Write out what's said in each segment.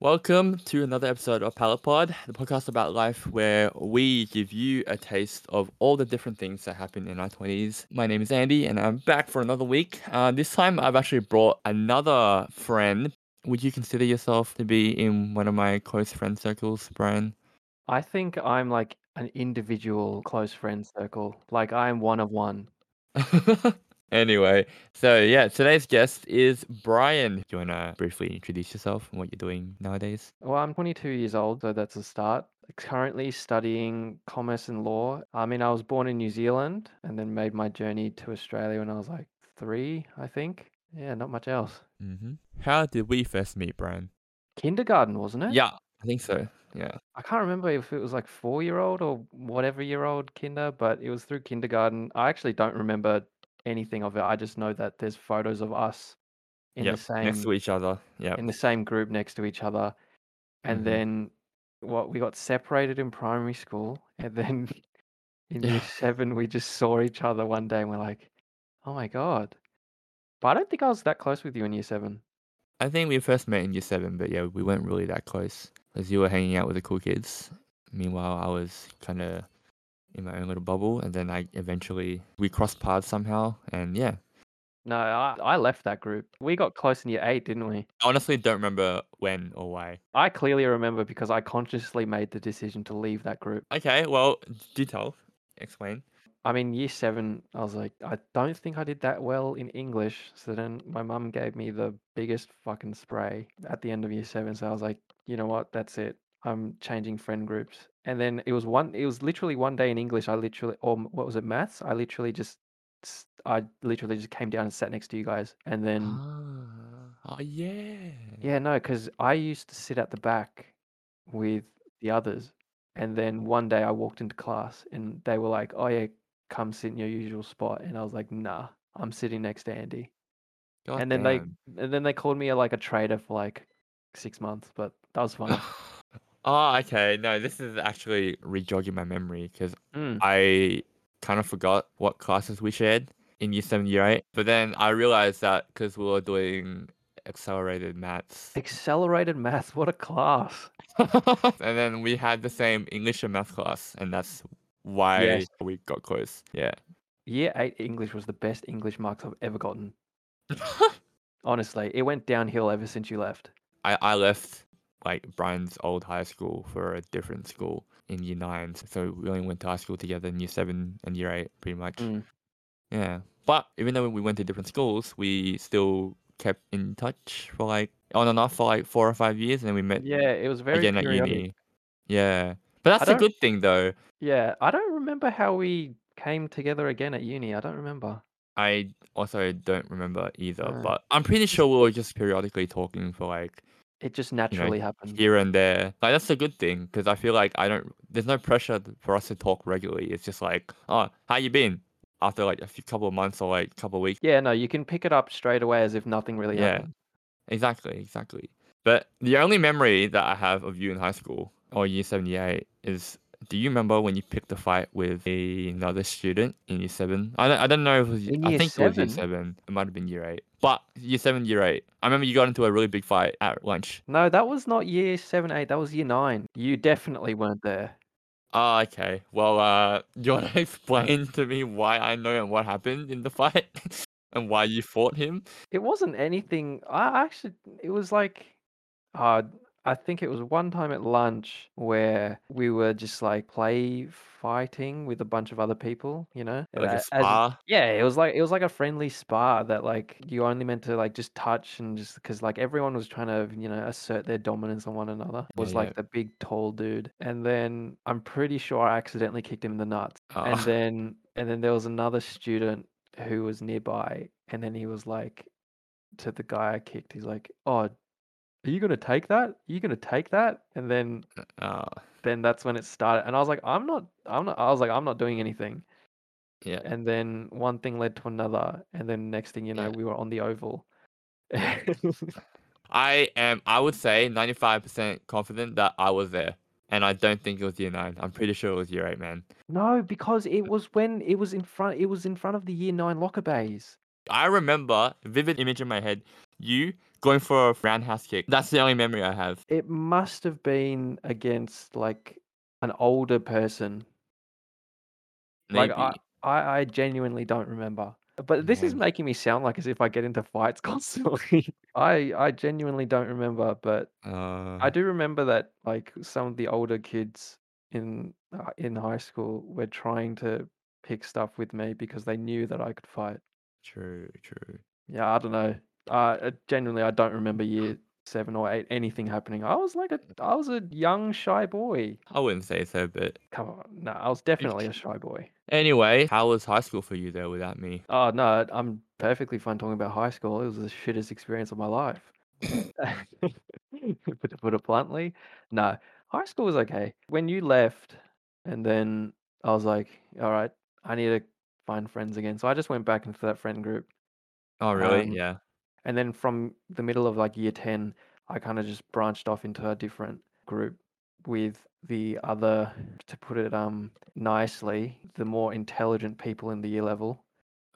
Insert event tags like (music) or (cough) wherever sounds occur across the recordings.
Welcome to another episode of Palapod, the podcast about life where we give you a taste of all the different things that happen in our 20s. My name is Andy and I'm back for another week. Uh, this time I've actually brought another friend. Would you consider yourself to be in one of my close friend circles, Brian? I think I'm like an individual close friend circle. Like I'm one of one. (laughs) anyway, so yeah, today's guest is Brian. Do you want to briefly introduce yourself and what you're doing nowadays? Well, I'm 22 years old, so that's a start. Currently studying commerce and law. I mean, I was born in New Zealand and then made my journey to Australia when I was like three, I think. Yeah, not much else. Mm-hmm. How did we first meet, Brian? Kindergarten, wasn't it? Yeah, I think so. Yeah. I can't remember if it was like four year old or whatever year old kinder, but it was through kindergarten. I actually don't remember anything of it. I just know that there's photos of us in Yep, the same next to each other. Yeah. in the same group next to each other. And Mhm. then what we got separated in primary school and then (laughs) in year seven we just saw each other one day and we're like, Oh my god. But I don't think I was that close with you in year seven. I think we first met in year seven, but yeah, we weren't really that close because you were hanging out with the cool kids. Meanwhile, I was kind of in my own little bubble, and then I eventually we crossed paths somehow, and yeah. No, I, I left that group. We got close in year eight, didn't we? I honestly don't remember when or why. I clearly remember because I consciously made the decision to leave that group. Okay, well, do tell, explain. I mean, year seven, I was like, I don't think I did that well in English. So then my mum gave me the biggest fucking spray at the end of year seven. So I was like, you know what? That's it. I'm changing friend groups. And then it was one, it was literally one day in English. I literally, or what was it, maths? I literally just, I literally just came down and sat next to you guys. And then, Ah, oh yeah. yeah, no, because I used to sit at the back with the others. And then one day I walked into class and they were like, oh yeah, come sit in your usual spot. And I was like, nah, I'm sitting next to Andy. God and then they damn. and then they called me a, like a traitor for like six months, but that was fun. (laughs) (laughs) oh, okay. No, this is actually rejogging my memory because Mm. I kind of forgot what classes we shared in year seven, year eight. But then I realized that because we were doing accelerated maths, Accelerated maths, what a class. (laughs) and then we had the same English and math class, and that's why Yes. we got close. Yeah. Year eight English was the best English marks I've ever gotten. (laughs) Honestly, it went downhill ever since you left. I, I left like Brian's old high school for a different school in year nine. So we only went to high school together in year seven and year eight, pretty much. Mm. Yeah. But even though we went to different schools, we still kept in touch for like on and off for like four or five years, and then we met Yeah, it was very again at uni. Yeah. But that's a good thing though. Yeah, I don't remember how we came together again at uni. I don't remember. I also don't remember either, No. but I'm pretty sure we were just periodically talking for like It just naturally happened. here and there. Like that's a good thing because I feel like I don't. There's no pressure for us to talk regularly. It's just like, oh, how you been? After like a few couple of months or like couple of weeks. Yeah, no, you can pick it up straight away as if nothing really Yeah. happened. Exactly, exactly. But the only memory that I have of you in high school or year seventy eight is. Do you remember when you picked a fight with a, another student in year seven? I don't, I don't know if it was. In I think it was year seven? seven. It might have been year eight. But year seven, year eight. I remember you got into a really big fight at lunch. No, that was not year seven, eight. That was year nine. You definitely weren't there. Oh, okay. Well, uh, do (laughs) you want to explain to me why I know and what happened in the fight (laughs) and why you fought him? It wasn't anything. I actually, it was like, uh, I think it was one time at lunch where we were just like play fighting with a bunch of other people, you know? Like a A- as- yeah, it was like it was like a friendly spar that like you only meant to like just touch and just because like everyone was trying to you know assert their dominance on one another. It Yeah, was like yeah. the big tall dude, and then I'm pretty sure I accidentally kicked him in the nuts, ah. and Oh. then and then there was another student who was nearby, and then he was like to the guy I kicked, he's like, "Oh, are you gonna take that? Are you gonna take that?" And then Oh, then that's when it started, and I was like, "I'm not, I'm not." I was like, "I'm not doing anything." yeah. And then one thing led to another, and then next thing you know, Yeah. we were on the oval. (laughs) I am, I would say, 95% confident that I was there. And I don't think it was year nine. I'm pretty sure it was year eight, man. no, because it uh. was when it was in front. It was in front of the year nine locker bays. I remember, vivid image in my head, you going for a roundhouse kick. That's the only memory I have. It must have been against like an older person. Maybe. Like I, I, I genuinely don't remember. But this is making me sound like as if I get into fights (laughs) constantly. I, I genuinely don't remember, but Uh, I do remember that like some of the older kids in uh, in high school were trying to pick stuff with me because they knew that I could fight. true, true. Yeah, I don't know. Uh, genuinely, I don't remember year seven or eight anything happening. I was like a, I was a young shy boy. I wouldn't say so, but Come on, no, I was definitely a shy boy. anyway, how was high school for you though without me? Oh no, I'm perfectly fine talking about high school. It was the shittest experience of my life. (laughs) But to put it bluntly, no, high school was okay. When you left, and then I was like, all right, I need to find friends again. So I just went back into that friend group. Oh, really? Um, Yeah. And then from the middle of like year 10, I kind of just branched off into a different group with the other, to put it um nicely, the more intelligent people in the year level.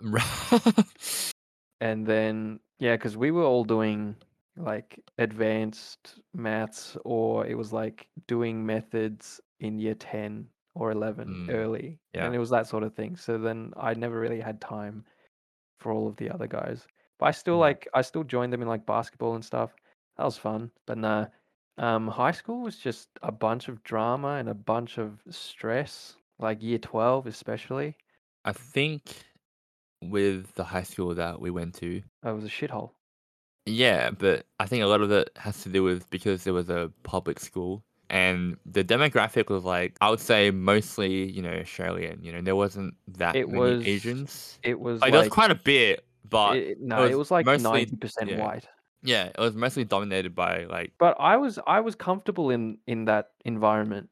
(laughs) And then, yeah, because we were all doing like advanced maths, or it was like doing methods in year 10 or 11 Mm, early. yeah. And it was that sort of thing. So then I never really had time for all of the other guys. But I still Mm. like, I still joined them in like basketball and stuff. That was fun. But nah, um, high school was just a bunch of drama and a bunch of stress, like year 12 especially. I think with the high school that we went to, It was a shithole. yeah, but I think a lot of it has to do with because it was a public school and the demographic was like I would say mostly, you know, Australian. You know, there wasn't that It many was, Asians. it was Like there was quite a bit, but it, no, was it was like 90% yeah. white. yeah, it was mostly dominated by like But I was I was comfortable in in that environment.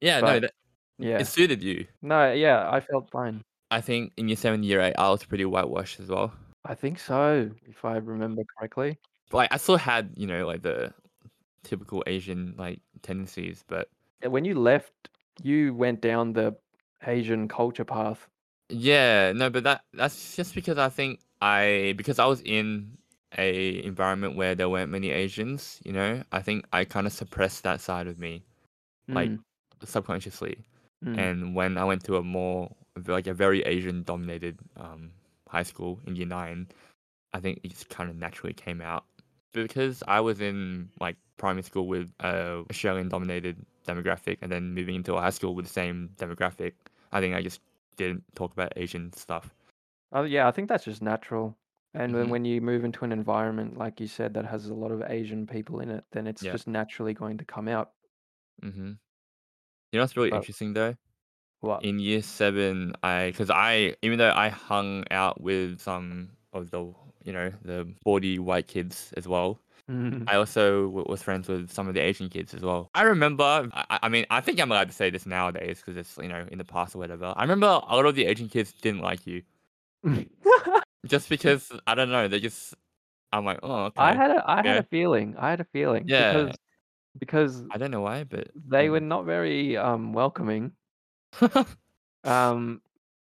yeah, no, that, Yeah. it suited you. No, yeah, I felt fine. I think in year seven, year eight, I was pretty whitewashed as well. I think so, if I remember correctly. But, like I still had, you know, like the typical Asian like tendencies, but When you left, you went down the Asian culture path. yeah, no, but that that's just because I think I because I was in a environment where there weren't many Asians, you know, I think I kind of suppressed that side of me Like, Mm, subconsciously. mm. And when I went to a more like a very Asian dominated um high school in year nine, I think it just kind of naturally came out. Because I was in like primary school with a Australian dominated demographic and then moving into a high school with the same demographic, I think I just didn't talk about Asian stuff. Oh, yeah, I think that's just natural. And then Mhm. when you move into an environment, like you said, that has a lot of Asian people in it, then it's Yeah. just naturally going to come out. Mm-hmm. You know what's really But- interesting though? What? In year seven, I because I even though I hung out with some of the you know the bawdy white kids as well, Mm, I also w- was friends with some of the Asian kids as well. I remember, I, I- I mean, I think I'm allowed to say this nowadays because it's you know in the past or whatever. I remember a lot of the Asian kids didn't like you (laughs) just because I don't know. They just I'm like, oh, okay. I had a I had Yeah. a feeling. I had a feeling. Yeah. Because because I don't know why, but they were mm. not very um welcoming. (laughs) Um,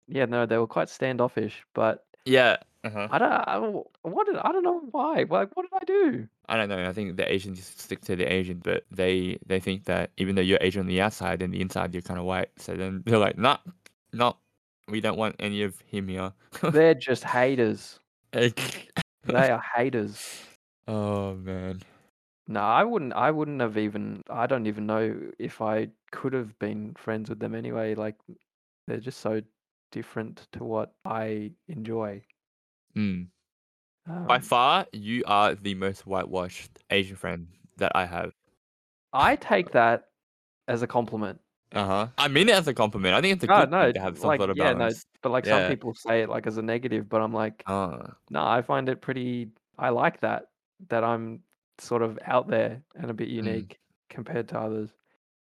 yeah, no, they were quite standoffish. But yeah. Uh-huh. I don't. I, what did I don't know why. Like, what did I do? I don't know. I think the Asians just stick to the Asian, but they they think that even though you're Asian on the outside and the inside you're kind of white, so then they're like, nah, no, we don't want any of him here. They're (laughs) just haters. They (laughs) are haters. oh man. No, I wouldn't. I wouldn't have even. I don't even know if I could have been friends with them anyway. Like, they're just so different to what I enjoy. Mm. By Um, far, you are the most whitewashed Asian friend that I have. I take that as a compliment. Uh huh. I mean it as a compliment. I think it's a No, good no, thing to have some like sort of yeah, no, balance. but like Yeah. some people say it like as a negative, but I'm like, Uh, no, I find it pretty. I like that that I'm sort of out there and a bit Mm. unique compared to others.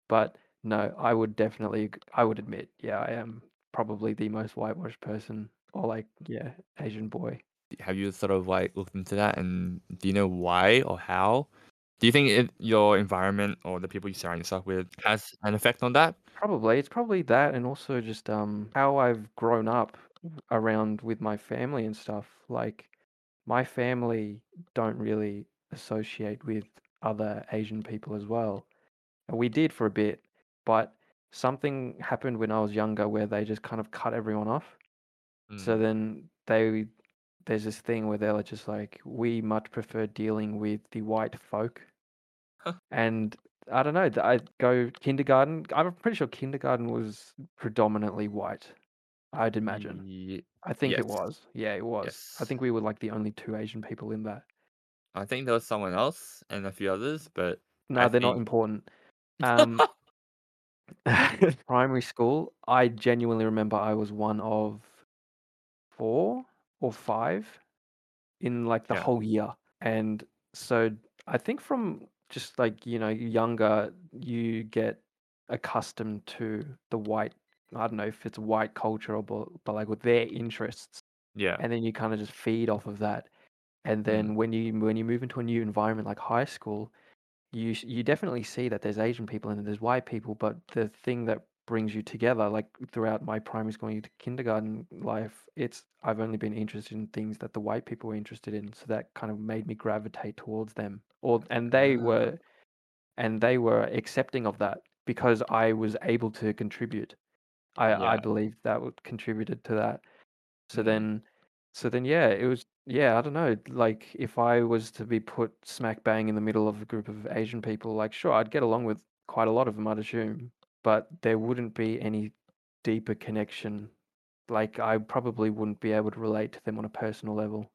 But no, I would definitely, ag- I would admit, yeah, I am probably the most whitewashed person, or like, yeah, Asian boy. have you sort of like looked into that, and do you know why or how? Do you think it, your environment or the people you surround yourself with has an effect on that? Probably it's probably that, and also just um how I've grown up around with my family and stuff. Like my family don't really associate with other Asian people as well. And we did for a bit, but something happened when I was younger where they just kind of cut everyone off. So Mm. then they there's this thing where they're just like, we much prefer dealing with the white folk. Huh. And I don't know, I go kindergarten. I'm pretty sure kindergarten was predominantly white. I'd imagine. Ye- I think it was. Yeah, it was. I think we were like the only two Asian people in that. I think there was someone else and a few others, but No, I they're not important. Um, (laughs) (laughs) primary school, I genuinely remember I was one of four or five in like the Yeah. whole year. And so I think from just like, you know, younger, you get accustomed to the white, I don't know if it's white culture or but, but like with their interests. yeah. And then you kind of just feed off of that. And Mm. then when you when you move into a new environment like high school, you you definitely see that there's Asian people and there's white people, but the thing that brings you together, like throughout my primary school and kindergarten life, it's I've only been interested in things that the white people were interested in, so that kind of made me gravitate towards them. Or and they Ah. were and they were accepting of that because I was able to contribute. I I believe that would contributed to that. So Mm. then, so then, yeah, it was, yeah, I don't know. Like, if I was to be put smack bang in the middle of a group of Asian people, like, sure, I'd get along with quite a lot of them, I'd assume, but there wouldn't be any deeper connection. Like, I probably wouldn't be able to relate to them on a personal level.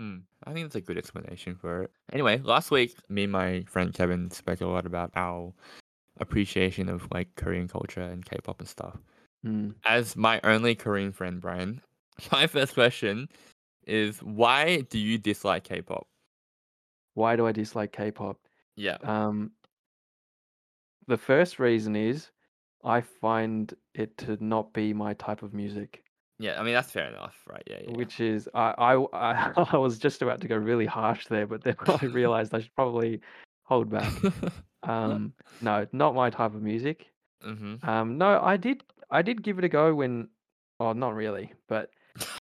Mm, I think that's a good explanation for it. Anyway, last week, me and my friend Kevin spoke a lot about our appreciation of like Korean culture and K-pop and stuff. Mm. As my only Korean friend, Brian, (laughs) my first question is why do you dislike K-pop? Why do I dislike K-pop? Yeah. Um, the first reason is I find it to not be my type of music. Yeah, I mean that's fair enough, right? Yeah, yeah. Which is I, I I (laughs) I was just about to go really harsh there, but then (laughs) I realized I should probably hold back. (laughs) Um, no, not my type of music. mm-hmm. Um, no, I did I did give it a go when, oh, not really, but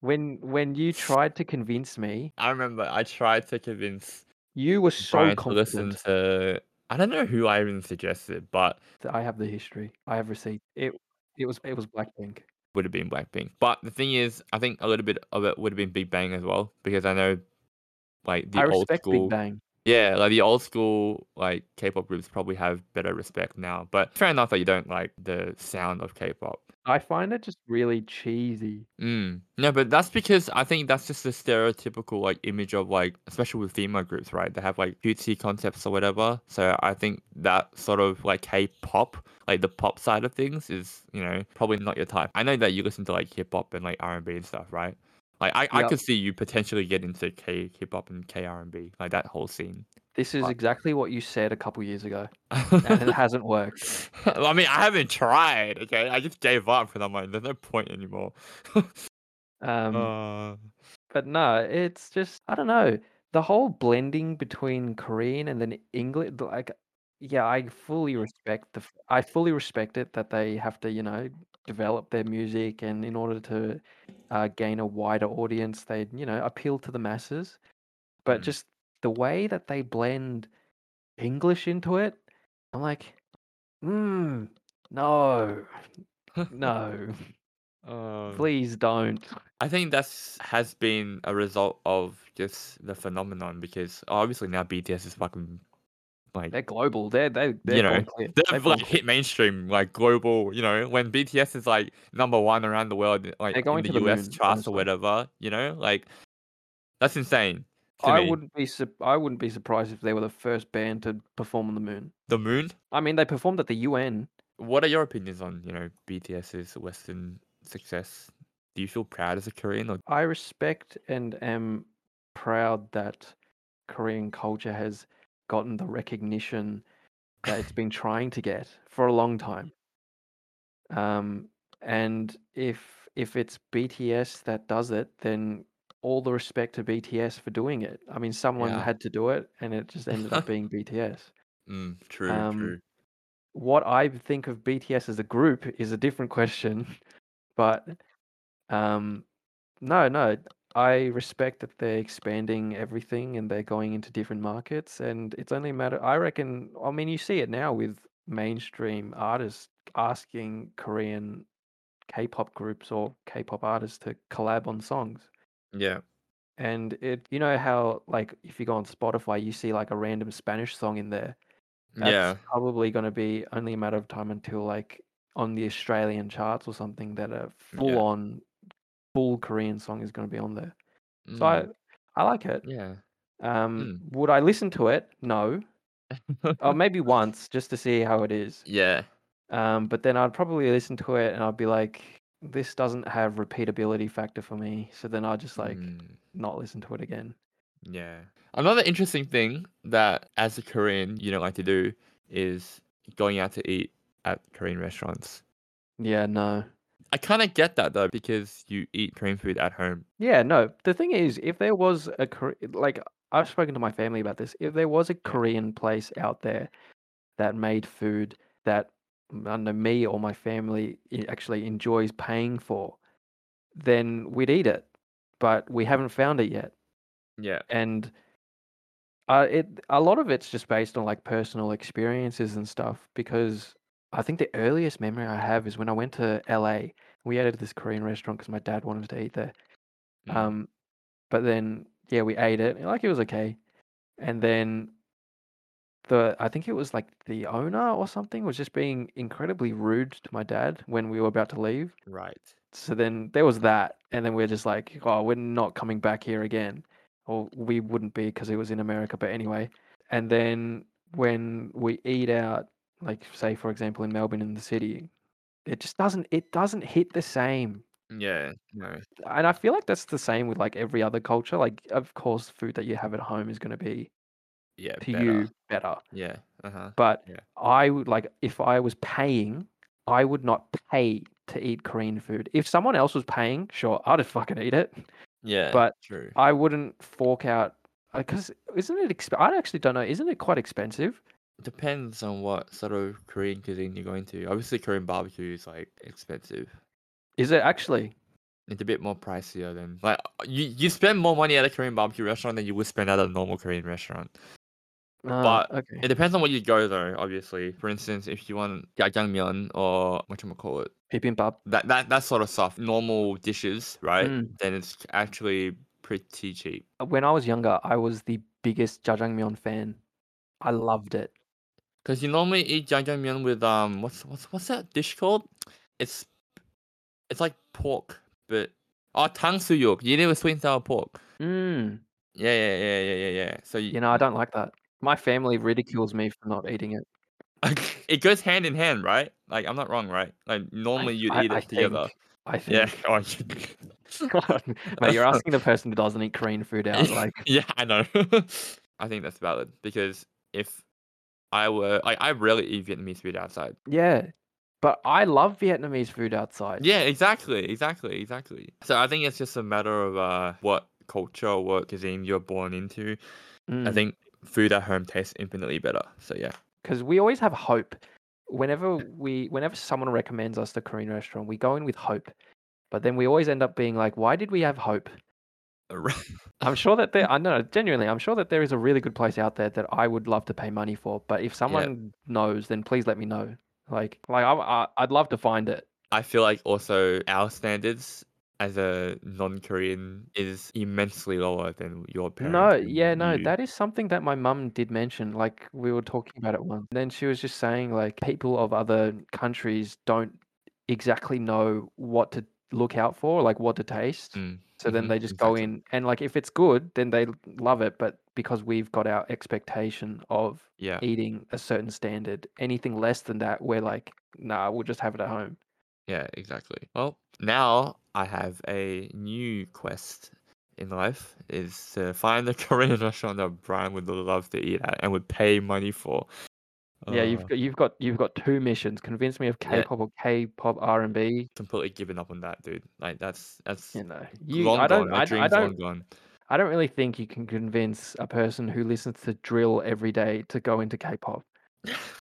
when when you tried to convince me, I remember I tried to convince you were so Brian to listen confident to I don't know who I even suggested, but I have the history. I have received It it was it was Blackpink. would have been Blackpink. But the thing is, I think a little bit of it would have been Big Bang as well because I know, like the I old respect school, Big Bang. yeah, like the old school like K-pop groups probably have better respect now. But fair enough that you don't like the sound of K-pop. I find it just really cheesy. Mm. No, but that's because I think that's just the stereotypical like image of like, especially with female groups, right? They have like cutesy concepts or whatever. So I think that sort of like K-pop, like the pop side of things, is you know probably not your type. I know that you listen to like hip hop and like R and B and stuff, right? Like I, I Yep. could see you potentially get into K hip hop and K R and B, like that whole scene. This is exactly what you said a couple years ago, and it (laughs) hasn't worked. I mean, I haven't tried. Okay, I just gave up because I'm like, there's no point anymore. (laughs) Um, uh, but no, it's just I don't know the whole blending between Korean and then English. Like, yeah, I fully respect the. I fully respect it that they have to, you know, develop their music, and in order to uh, gain a wider audience, they, you know, appeal to the masses. But Mm. just the way that they blend English into it, I'm like, mm, no, no, um, (laughs) please don't. I think that's has been a result of just the phenomenon because obviously now BTS is fucking like They're global. They're they they're you know they've gone like hit mainstream like global. You know when BTS is like number one around the world, like They're in going the to the US charts or whatever. You know like that's insane. I me. wouldn't be sup- I wouldn't be surprised if they were the first band to perform on the moon. The moon. I mean, they performed at the UN. What are your opinions on you know BTS's Western success? Do you feel proud as a Korean or I respect and am proud that Korean culture has gotten the recognition that it's been trying to get for a long time. Um, and if if it's BTS that does it, then all the respect to BTS for doing it. I mean, someone Yeah. had to do it, and it just ended up (laughs) being BTS. Mm, true, Um, true. What I think of BTS as a group is a different question, (laughs) but um, no, no, I respect that they're expanding everything and they're going into different markets, and it's only a matter. I reckon. I mean, you see it now with mainstream artists asking Korean K-pop groups or K-pop artists to collab on songs. Yeah. And it, you know how like if you go on Spotify, you see like a random Spanish song in there. That's Yeah. probably going to be only a matter of time until like on the Australian charts or something that a full Yeah. on full Korean song is going to be on there. So I Mm, I like it. yeah. Um, Mm. would I listen to it? No. Or (laughs) maybe once just to see how it is. yeah. Um, but then I'd probably listen to it and I'd be like, this doesn't have repeatability factor for me. So then I'd just like Mm, not listen to it again. yeah. Another interesting thing that as a Korean you don't like to do is going out to eat at Korean restaurants. Yeah, no. I kind of get that though because you eat Korean food at home. Yeah, no. The thing is, if there was a like I've spoken to my family about this, if there was a Korean place out there that made food that I don't know me or my family actually enjoys paying for, then we'd eat it. But we haven't found it yet, Yeah. and uh, it a lot of it's just based on like personal experiences and stuff. Because I think the earliest memory I have is when I went to LA. We ate at this Korean restaurant because my dad wanted to eat there. Mm. Um, but then yeah, we ate it. Like it was okay. And then the I think it was like the owner or something was just being incredibly rude to my dad when we were about to leave. Right. So then there was that, and then we are just like, oh, we're not coming back here again, or we wouldn't be because it was in America. But anyway, and then when we eat out, like say for example in Melbourne in the city, it just doesn't it doesn't hit the same Yeah. No. and I feel like that's the same with like every other culture. Like, of course, food that you have at home is going to be Yeah. to better. you better. Yeah. Uh huh. But Yeah. I would like if I was paying, I would not pay to eat Korean food. If someone else was paying, sure, I'd just fucking eat it. Yeah. But true. I wouldn't fork out because isn't it? Exp- I actually don't know. Isn't it quite expensive? Depends on what sort of Korean cuisine you're going to. Obviously, Korean barbecue is like expensive. Is it actually? It's a bit more pricier than like you. You spend more money at a Korean barbecue restaurant than you would spend at a normal Korean restaurant. Ah, But okay. It depends on what you go though. Obviously, for instance, if you want jjajangmyeon or what you call it, Bibimbap. that that that sort of stuff, normal dishes, right? Mm. Then it's actually pretty cheap. When I was younger, I was the biggest jjajangmyeon fan. I loved it. Cause you normally eat jjajangmyeon with um what's what's what's that dish called? It's it's like pork, but oh tangsuyuk. You eat it with sweet and sour pork. Mm. Yeah, yeah, yeah, yeah, yeah, yeah. So you, You know, I don't like that. My family ridicules me for not eating it. (laughs) it goes hand in hand, right? Like I'm not wrong, right? Like I, normally you'd I, eat it I together. think. I Yeah. think. (laughs) Oh, you- (laughs) Mate, you're asking the person who doesn't eat Korean food out. Like, yeah, I know. I think that's valid because if I were like, I rarely eat Vietnamese food outside. yeah. But I love Vietnamese food outside. Yeah, exactly, exactly, exactly. So I think it's just a matter of uh, what culture, or what cuisine you're born into. I Mm. think food at home tastes infinitely better. So yeah, because we always have hope. Whenever we, whenever someone recommends us the Korean restaurant, we go in with hope, but then we always end up being like, "Why did we have hope?" (laughs) I'm sure that there, I know, genuinely, I'm sure that there is a really good place out there that I would love to pay money for. But if someone knows, then please let me know. Like, like I, I, I'd love to find it. I feel like also our standards as a non-Korean is immensely lower than your parents. No, and yeah, no, you. that is something that my mum did mention. Like we were talking about it once. And then she was just saying like people of other countries don't exactly know what to look out for, like what to taste. Mm, So then mhm, they just go exactly. in and like if it's good, then they love it. But because we've got our expectation of Yeah. eating a certain standard, anything less than that, we're like, nah, we'll just have it at home. Yeah, exactly. Well, now I have a new quest in life is to find a (laughs) Korean restaurant that Brian would love to eat at and would pay money for. Yeah, you've Uh, got you've got you've got two missions. Convince me of Yeah. K-pop or K-pop R&B. completely given up on that, dude. Like that's that's You know, you long I don't gone. My I, I dream's don't long gone. I don't really think you can convince a person who listens to drill every day to go into K-pop.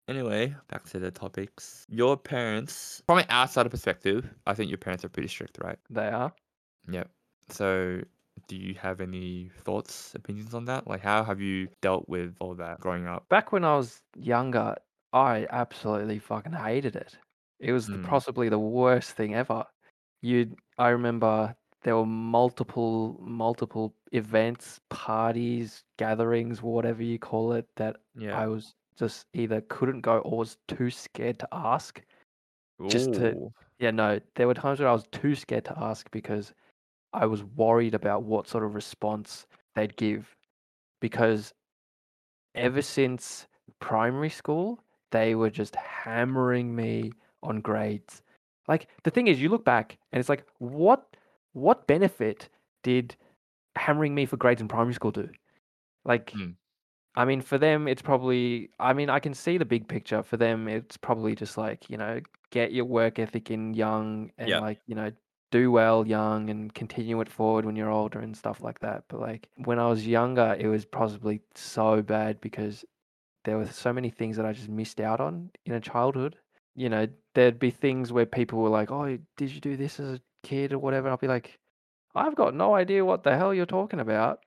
Anyway, back to the topics. Your parents, from an outsider perspective, I think your parents are pretty strict, right? They are. Yep. So do you have any thoughts, opinions on that? Like, how have you dealt with all that growing up? Back when I was younger, I absolutely fucking hated it. It was the, Mm, possibly the worst thing ever. You, I remember there were multiple, multiple events, parties, gatherings, whatever you call it, that yeah. I was just either couldn't go or was too scared to ask. Just to, Ooh. yeah, no, there were times where I was too scared to ask because I was worried about what sort of response they'd give. Because ever since primary school, they were just hammering me on grades. Like the thing is, you look back and it's like, what what benefit did hammering me for grades in primary school do? Like, Mm, I mean, for them, it's probably. I mean, I can see the big picture. For them, it's probably just like you know, get your work ethic in young and yeah. like you know, do well young and continue it forward when you're older and stuff like that. But like when I was younger, it was possibly so bad because there were so many things that I just missed out on in a childhood. You know, there'd be things where people were like, "Oh, did you do this as a kid or whatever?" I'll be like, "I've got no idea what the hell you're talking about."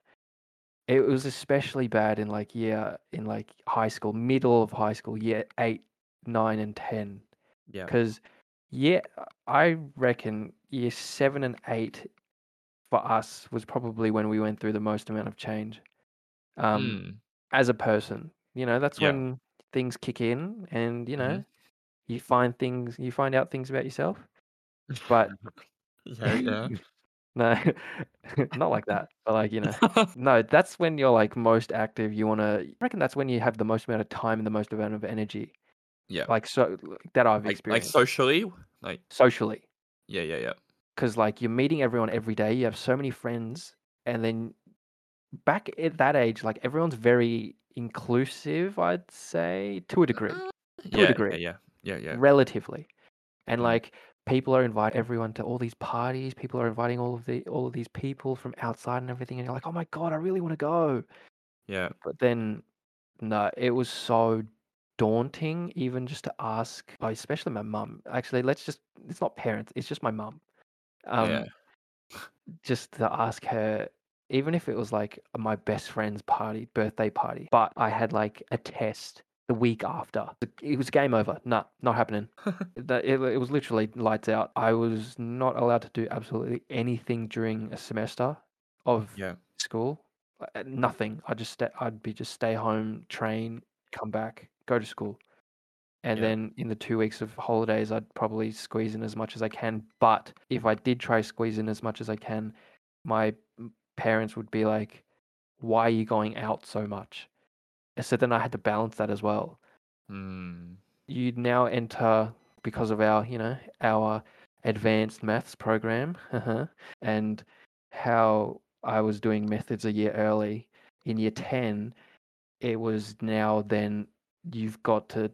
It was especially bad in like year in like high school, middle of high school, year eight, nine, and ten. Yeah. Because yeah, I reckon year seven and eight for us was probably when we went through the most amount of change. Um, Mm, as a person, you know, that's yeah. when things kick in, and you know, Mhm. you find things, you find out things about yourself. But (laughs) Yeah, yeah. No, (laughs) not like that. But like you know. (laughs) No, that's when you're like most active. You want to, I reckon that's when you have the most amount of time and the most amount of energy, Yeah. like so that I've Like like socially? Like socially. yeah, yeah, yeah. Because like you're meeting everyone every day. You have so many friends, and then back at that age, like everyone's very inclusive. I'd say to a degree, Uh, to a yeah, degree, yeah, yeah. Yeah, yeah. relatively. And Mm, like people are inviting everyone to all these parties. People are inviting all of the all of these people from outside and everything. And you're like, oh my god, I really want to go. yeah. But then No, it was so daunting even just to ask, oh, especially my mum. Actually, let's just it's not parents, it's just my mum. Yeah. Um, just to ask her, even if it was like my best friend's party, birthday party, but I had like a test the week after. It was game over. Nah, not happening. (laughs) It, it was literally lights out. I was not allowed to do absolutely anything during a semester of Yeah. school. Uh, Nothing. I just sta I'd be just stay home, train, come back, go to school. And Yeah. then in the two weeks of holidays, I'd probably squeeze in as much as I can. But if I did try squeeze in as much as I can, my parents would be like, "Why are you going out so much?" So then I had to balance that as well. Mm. You now enter because of our, you know, our advanced maths program, and how I was doing methods a year early. In year 10, it was now then you've got to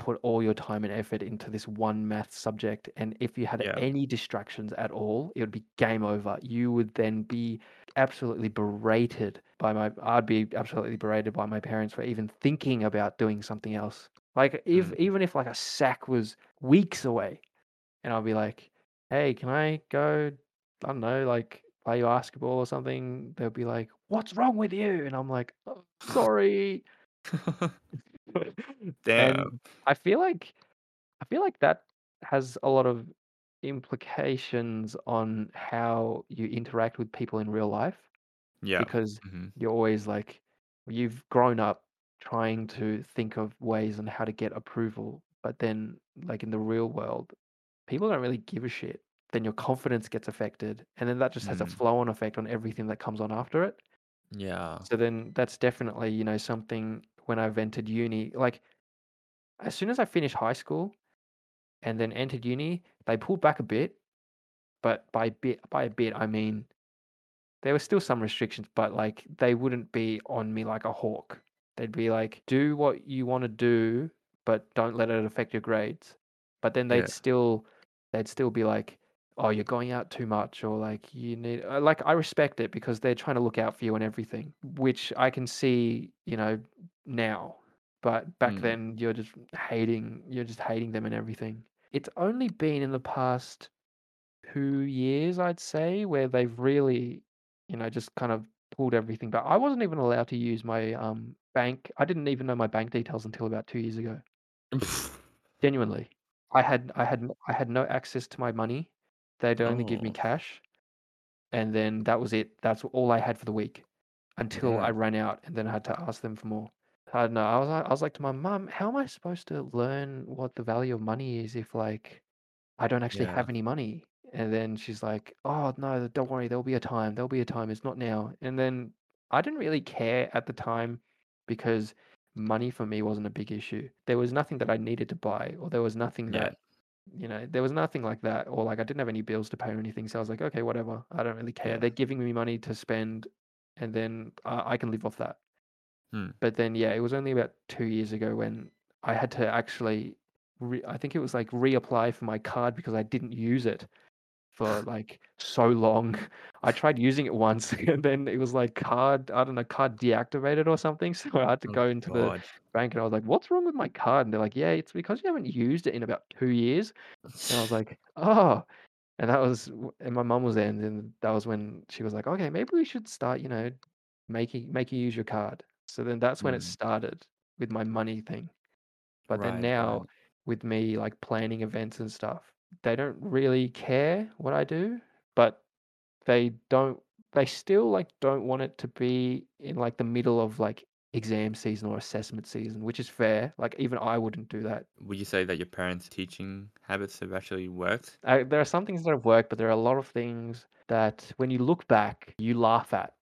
put all your time and effort into this one math subject. And if you had Yeah. any distractions at all, it would be game over. You would then be absolutely berated by my, I'd be absolutely berated by my parents for even thinking about doing something else. Like if Mm. even if like a SAC was weeks away, and I'll be like, "Hey, can I go? I don't know, like play basketball or something?" They'll be like, "What's wrong with you?" And I'm like, "Oh, "Sorry." (laughs) (laughs) (laughs) And Damn. I feel like I feel like that has a lot of implications on how you interact with people in real life Yeah. because Mhm. you're always like you've grown up trying to think of ways on how to get approval, but then like in the real world, people don't really give a shit. Then your confidence gets affected, and then that just has a Mm. flow-on effect on everything that comes on after it. Yeah. So then that's definitely, you know, something when I've entered uni, like as soon as I finished high school and then entered uni, they pulled back a bit, but by bit by a bit I mean there were still some restrictions, but like they wouldn't be on me like a hawk. They'd be like, do what you want to do, but don't let it affect your grades. But then they'd still they'd still be like, oh, you're going out too much, or like you need uh, like I respect it because they're trying to look out for you and everything, which I can see, you know, now. But back Mm. then you're just hating you're just hating them and everything. It's only been in the past two years, I'd say, where they've really you know, just kind of pulled everything back. I wasn't even allowed to use my um bank. I didn't even know my bank details until about two years ago. (laughs) Genuinely, I had I had I had no access to my money. They'd only give me Oh, cash, and then that was it. That's all I had for the week until I ran out, and then I had to ask them for more. I don't know. I was like, I was like to my mum, how am I supposed to learn what the value of money is if like I don't actually Yeah, have any money? And then she's like, oh no, don't worry, there'll be a time. There'll be a time. It's not now. And then I didn't really care at the time because money for me wasn't a big issue. There was nothing that I needed to buy, or there was nothing yeah, that you know, there was nothing like that, or like I didn't have any bills to pay or anything. So I was like, okay, whatever. I don't really care. yeah. They're giving me money to spend, and then uh, I can live off that. Hmm. But then, yeah, it was only about two years ago when I had to actually, re- I think it was like reapply for my card because I didn't use it for like so long. (laughs) I tried using it once (laughs) and then it was like card, I don't know, card deactivated or something. (laughs) So I had to Oh go into the bank and I was like, what's wrong with my card? And they're like, yeah, it's because you haven't used it in about two years. And I was like, oh. And that was, and my mum was there, and then that was when she was like, okay, maybe we should start, you know, making make you use your card. So then that's when it Hmm. started with my money thing. But then now right. with me like planning events and stuff, they don't really care what I do, but they don't they still like don't want it to be in like the middle of like exam season or assessment season, which is fair. Like even I wouldn't do that. Would you say that your parents' teaching habits have actually worked? I, there are some things that have worked, but there are a lot of things that when you look back, you laugh at.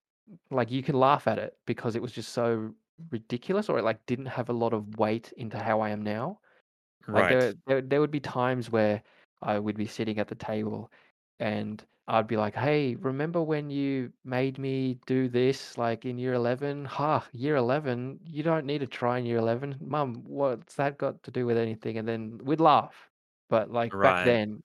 Like you can laugh at it because it was just so ridiculous or it like didn't have a lot of weight into how I am now. Like Right, there, there, there would be times where I would be sitting at the table, and I'd be like, "Hey, remember when you made me do this, like in year 11? Ha, year 11, you don't need to try in year 11. Mum, what's that got to do with anything?" And then we'd laugh. But like back right. then,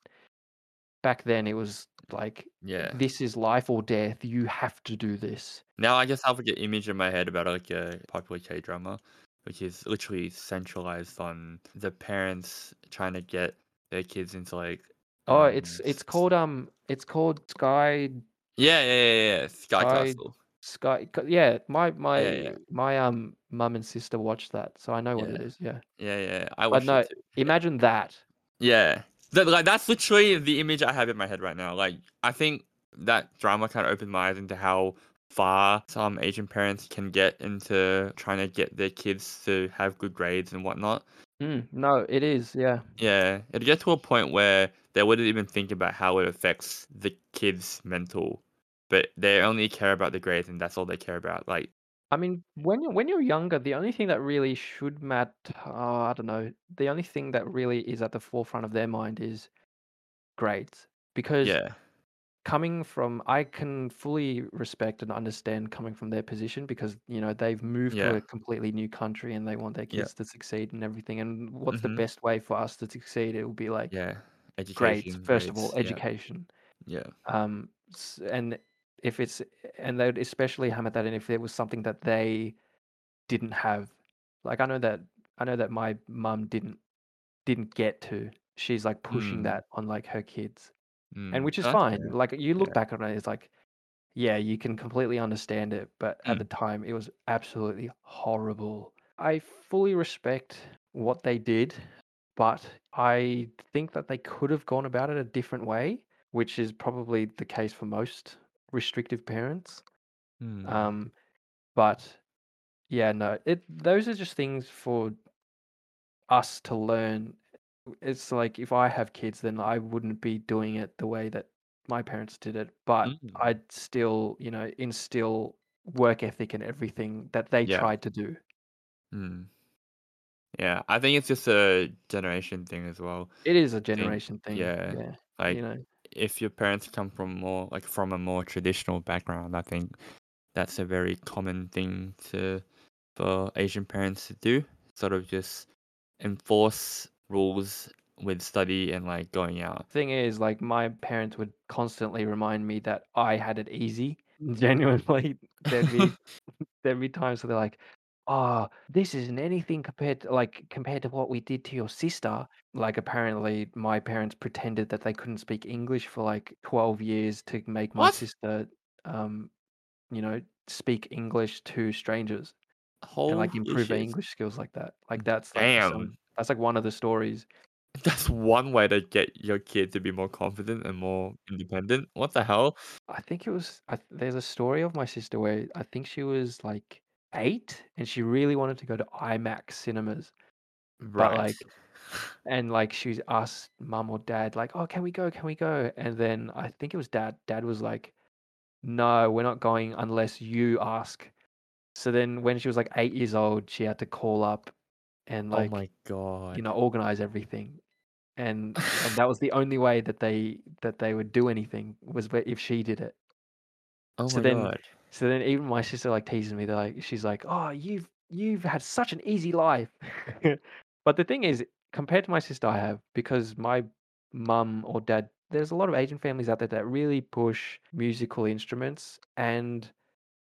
back then it was like, Yeah. "This is life or death. You have to do this." Now I just have like an image in my head about like a popular K drama, which is literally centralized on the parents trying to get their kids into like Oh, it's um it's s- called um, it's called Sky yeah yeah yeah yeah Sky Sky Castle. Sky, yeah, my my yeah my um mum and sister watched that, so I know what it yeah. is. Yeah, yeah yeah I watched it no, yeah. imagine that. yeah that, like that's literally the image I have in my head right now like I think that drama kind of opened my eyes into how far some Asian parents can get into trying to get their kids to have good grades and whatnot Mm, no, it is. Yeah, Yeah, it'd get to a point where they wouldn't even think about how it affects the kids' mental, but they only care about the grades and that's all they care about. Like, I mean, when you're when you're younger, the only thing that really should matter, oh, I don't know, the only thing that really is at the forefront of their mind is grades, because yeah, coming from I can fully respect and understand coming from their position because, you know, they've moved to yeah, a completely new country and they want their yeah, kids to succeed and everything. And what's the mm-hmm, best way for us to succeed? It will be like yeah. grades, Education, first of all, grades, yeah, education. yeah, Um, s- and if it's and they'd especially hammer that in if there was something that they didn't have. Like I know that I know that my mum didn't didn't get to. She's like pushing mm, that on like her kids. And mm. which is fine. Like you look Yeah, back on it, it's like Yeah, you can completely understand it, but at the mm, time, it was absolutely horrible. I fully respect what they did, but I think that they could have gone about it a different way, which is probably the case for most restrictive parents. mm, Um, but yeah, no, it those are just things for us to learn. It's like if I have kids, then I wouldn't be doing it the way that my parents did it, but mm, I'd still, you know, instill work ethic and everything that they yeah, tried to do. mm, yeah. I think it's just a generation thing as well. It is a I think, generation thing. yeah, Yeah. You like know, if your parents come from more like from a more traditional background, I think that's a very common thing to for Asian parents to do. Sort of just enforce rules with study and like going out. thing is, like, my parents would constantly remind me that I had it easy. (laughs) Genuinely, there'd be (laughs) (laughs) there'd be times where they're like, "Oh, this isn't anything compared to like compared to what we did to your sister." Like apparently my parents pretended that they couldn't speak English for like 12 years to make my what? sister um you know, speak English to strangers and like improve their. English skills like that. Like that's like some Damn. That's like one of the stories. (laughs) That's one way to get your kid to be more confident and more independent. What the hell? I think it was I, there's a story of my sister where I think she was like eight and she really wanted to go to IMAX cinemas, but Right. like and like she asked mum or dad like, "Oh, can we go? Can we go?" And then I think it was dad. Dad was like, "No, we're not going unless you ask." So then when she was like eight years old, she had to call up and Oh like my god. you know organize everything and (laughs) and that was the only way that they that they would do anything was if she did it Oh so my then god. so then even my sister like teases me they're like she's like oh you've you've had such an easy life (laughs) but the thing is compared to my sister i have because my mum or dad there's a lot of asian families out there that really push musical instruments and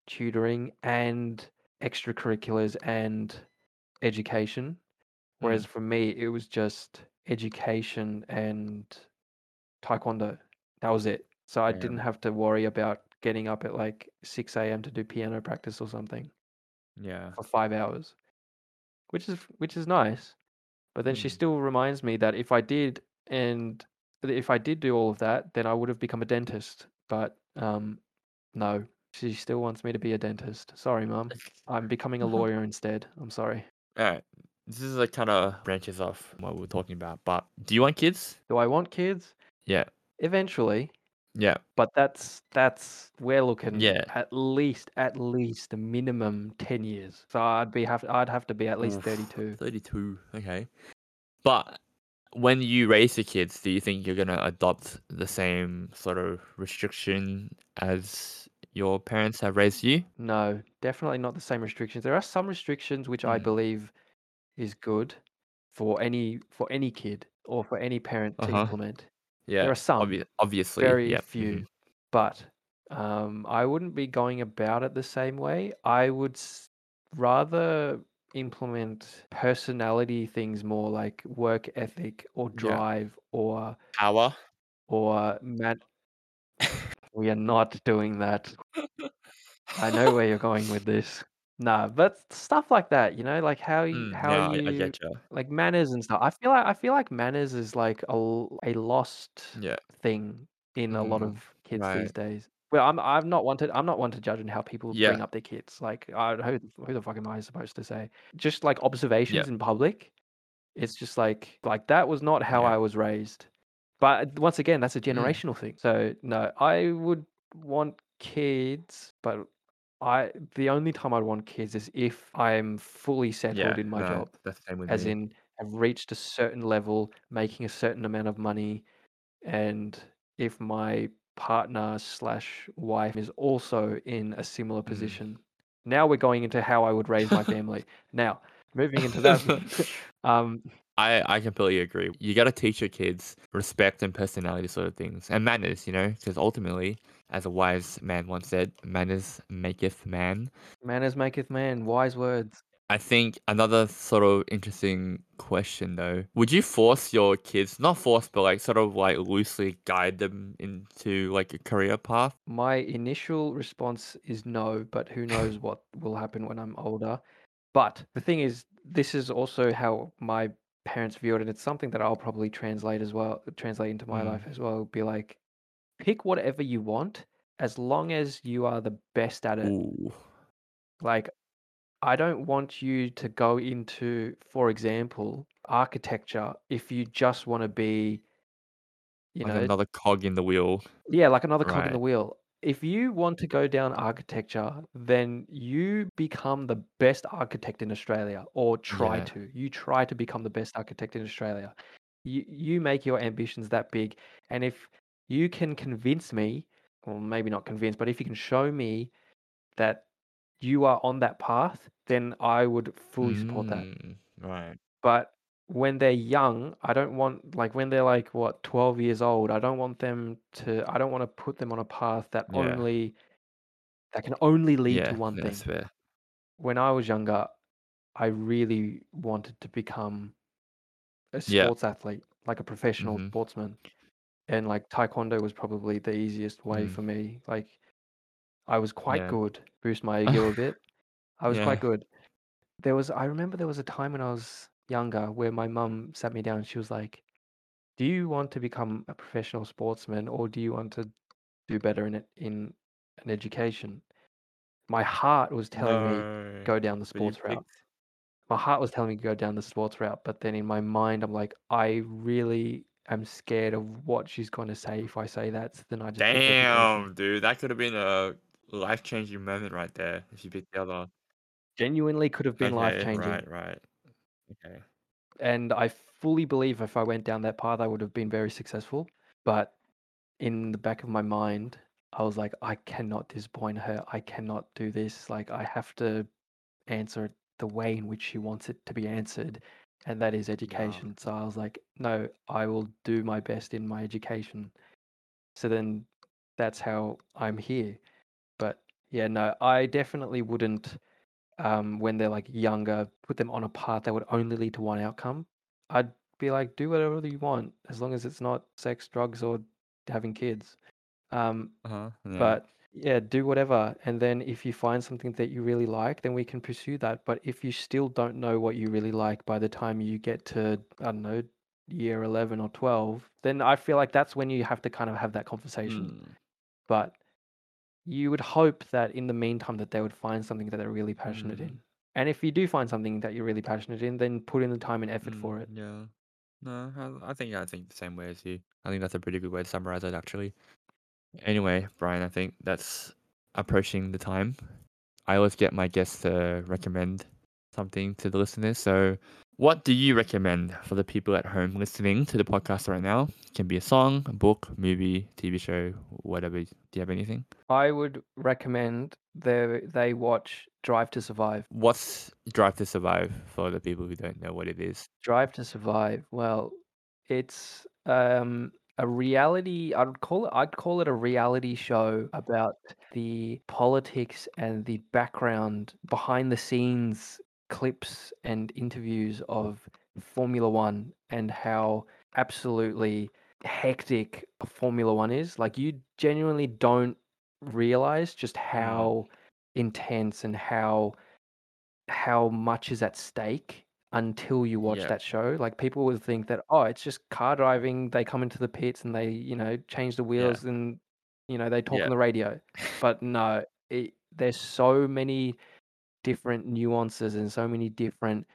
tutoring and extracurriculars and education Mm, Whereas for me, it was just education and taekwondo. That was it. So I didn't have to worry about getting up at like 6 a.m. to do piano practice or something Yeah. for five hours, which is which is nice. But then she Mm. still reminds me that if I did and if I did do all of that, then I would have become a dentist. But um, no, she still wants me to be a dentist. Sorry, mom. I'm becoming a (laughs) lawyer instead. I'm sorry. Alright. This is like kind of branches off what we are talking about. But do you want kids? Do I want kids? Yeah. Eventually. Yeah. But that's that's we're looking Yeah. at least at least a minimum 10 years. So I'd be have I'd have to be at least Oof, 32. 32. Okay. But when you raise the kids, do you think you're gonna adopt the same sort of restriction as your parents have raised you? No, definitely not the same restrictions. There are some restrictions which I Mm. believe is good for any for any kid or for any parent to Uh-huh. implement. Yeah. There are some, Obvi- obviously. very Yeah. few, mhm. but um, I wouldn't be going about it the same way. I would s- rather implement personality things more like work ethic or Yeah. drive or Power. or man. We are not doing that. I know where you're going with (laughs) this. Nah, but stuff like that, you know, like how you Mm, how yeah, I, I you get you. like manners and stuff. I feel like I feel like manners is like a l- a lost Yeah. thing in a lot Mm, of kids right. these days. Well, I'm I'm not wanted. I'm not one to judge on how people bring up their kids. Like, I, who who the fuck am I supposed to say? Just like Yeah. observations in public. It's just like like that was not how Yeah. I was raised. But once again, that's a Mm, generational thing. So no, I would want kids, but I the only time I'd want kids is if I'm fully settled yeah. in my No, job, that's the same with as me. in have reached a certain level, making a certain amount of money, and if my partner slash wife is also in a similar Mm. position. Now we're going into how I would raise my (laughs) family. Now, moving into that, (laughs) (laughs) um, I I completely agree. You got to teach your kids respect and personality sort of things and manners, you know, because ultimately, as a wise man once said, manners maketh man. manners maketh man. Wise words. I think another sort of interesting question though, would you force your kids, not force, but like sort of like loosely guide them into like a career path? My initial response is no, but who knows what will happen when I'm older. But the thing is, this is also how my parents view it, and it's something that I'll probably translate as well, translate into my life Mm. as well. Be like, pick whatever you want as long as you are the best at it. Ooh, Like, I don't want you to go into, for example, architecture if you just want to be, you like know, another cog in the wheel. yeah, like another cog in the wheel. If you want to go down architecture, then you become the best architect in Australia, or try Yeah. to. You try to become the best architect in Australia. You you make your ambitions that big, and if you can convince me, or maybe not convince, but if you can show me that you are on that path, then I would fully support that. Mm. Right. But when they're young, I don't want like when they're like what 12 years old, I don't want them to I don't want to put them on a path that Yeah. only that can only lead to Yeah. one That's thing. fair. When I was younger, I really wanted to become a Yeah. sports athlete, like a professional Mm-hmm. sportsman. And like taekwondo was probably the easiest way Mm. for me. Like I was quite Yeah. good. Boost my (laughs) ego a bit. I was Yeah. quite good. There was I remember there was a time when I was younger where my mum sat me down and she was like, "Do you want to become a professional sportsman or do you want to do better in it in an education?" My heart was telling me No. go down the But you sports route. picked My heart was telling me to go down the sports route, but then in my mind I'm like, I really am scared of what she's gonna say if I say that. So then I just picked education. Damn, dude, that could have been a life-changing moment right there if you picked the other. Genuinely could have been life Okay, changing. right, right. Okay. And I fully believe if I went down that path, I would have been very successful. But in the back of my mind, I was like, I cannot disappoint her. I cannot do this. Like, I have to answer it the way in which she wants it to be answered. And that is education. So I was like, no, I will do my best in my education. So then that's how I'm here. But yeah, no, I definitely wouldn't um, when they're like younger, put them on a path that would only lead to one outcome. I'd be like, do whatever you want as long as it's not sex, drugs, or having kids. Um, Uh-huh. Yeah. but yeah, do whatever. And then if you find something that you really like, then we can pursue that. But if you still don't know what you really like by the time you get to, I don't know, year 11 or 12, then I feel like that's when you have to kind of have that conversation. Hmm. But you would hope that in the meantime that they would find something that they're really passionate Mm. in. And if you do find something that you're really passionate in, then put in the time and effort for Mm, it. Yeah. No, I, I think I think the same way as you. I think that's a pretty good way to summarize it, actually. Anyway, Brian, I think that's approaching the time. I always get my guests to recommend something to the listeners. So, what do you recommend for the people at home listening to the podcast right now? It can be a song, a book, movie, TV show, whatever. Do you have anything? I would recommend they they watch Drive to Survive. What's Drive to Survive for the people who don't know what it is? Drive to Survive. Well, it's um a reality I'd call it I'd call it a reality show about the politics and the background behind the scenes clips and interviews of Formula 1 and how absolutely hectic Formula 1 is. Like you genuinely don't realize just mm. how intense and how how much is at stake until you watch Yeah. that show. Like people would think that oh, it's just car driving. They come into the pits and they you know change the wheels and you know they talk Yeah. on the radio. But no, it, there's so many different nuances and so many different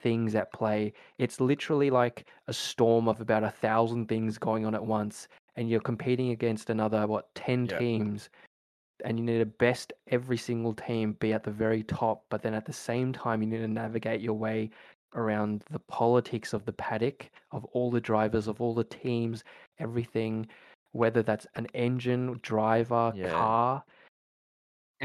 things at play. It's literally like a storm of about a thousand things going on at once, and you're competing against another what ten Yeah. teams and you need to best every single team be at the very top, but then at the same time, you need to navigate your way around the politics of the paddock, of all the drivers, of all the teams, everything, whether that's an engine, driver, Yeah. car.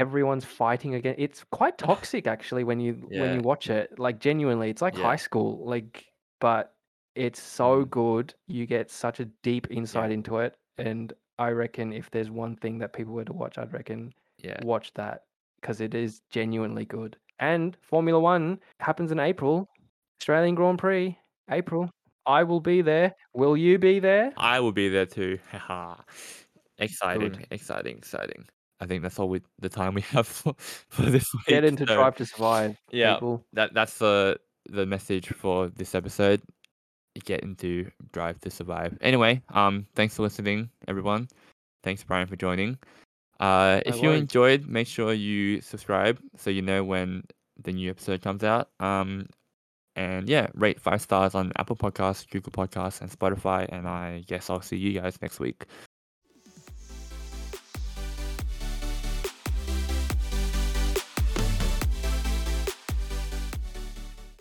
Everyone's fighting again. It's quite toxic actually when you when you watch it. Like genuinely, it's like Yeah. high school. Like, but it's so Mm. good. You get such a deep insight into it, and I reckon if there's one thing that people were to watch, I'd reckon Yeah. watch that because it is genuinely good. And Formula One happens in April, Australian Grand Prix, April. I will be there. Will you be there? I will be there too. (laughs) Haha. exciting, exciting, exciting. I think that's all we the time we (laughs) have for, for this (laughs) week. Get into so- Drive to Survive, Yeah. people. that that's the the message for this episode. Get into Drive to Survive. Anyway, um, thanks for listening, everyone. Thanks, Brian, for joining. Uh, if you enjoyed, make sure you subscribe so you know when the new episode comes out. Um, and yeah, rate five stars on Apple Podcasts, Google Podcasts, and Spotify. And I guess I'll see you guys next week.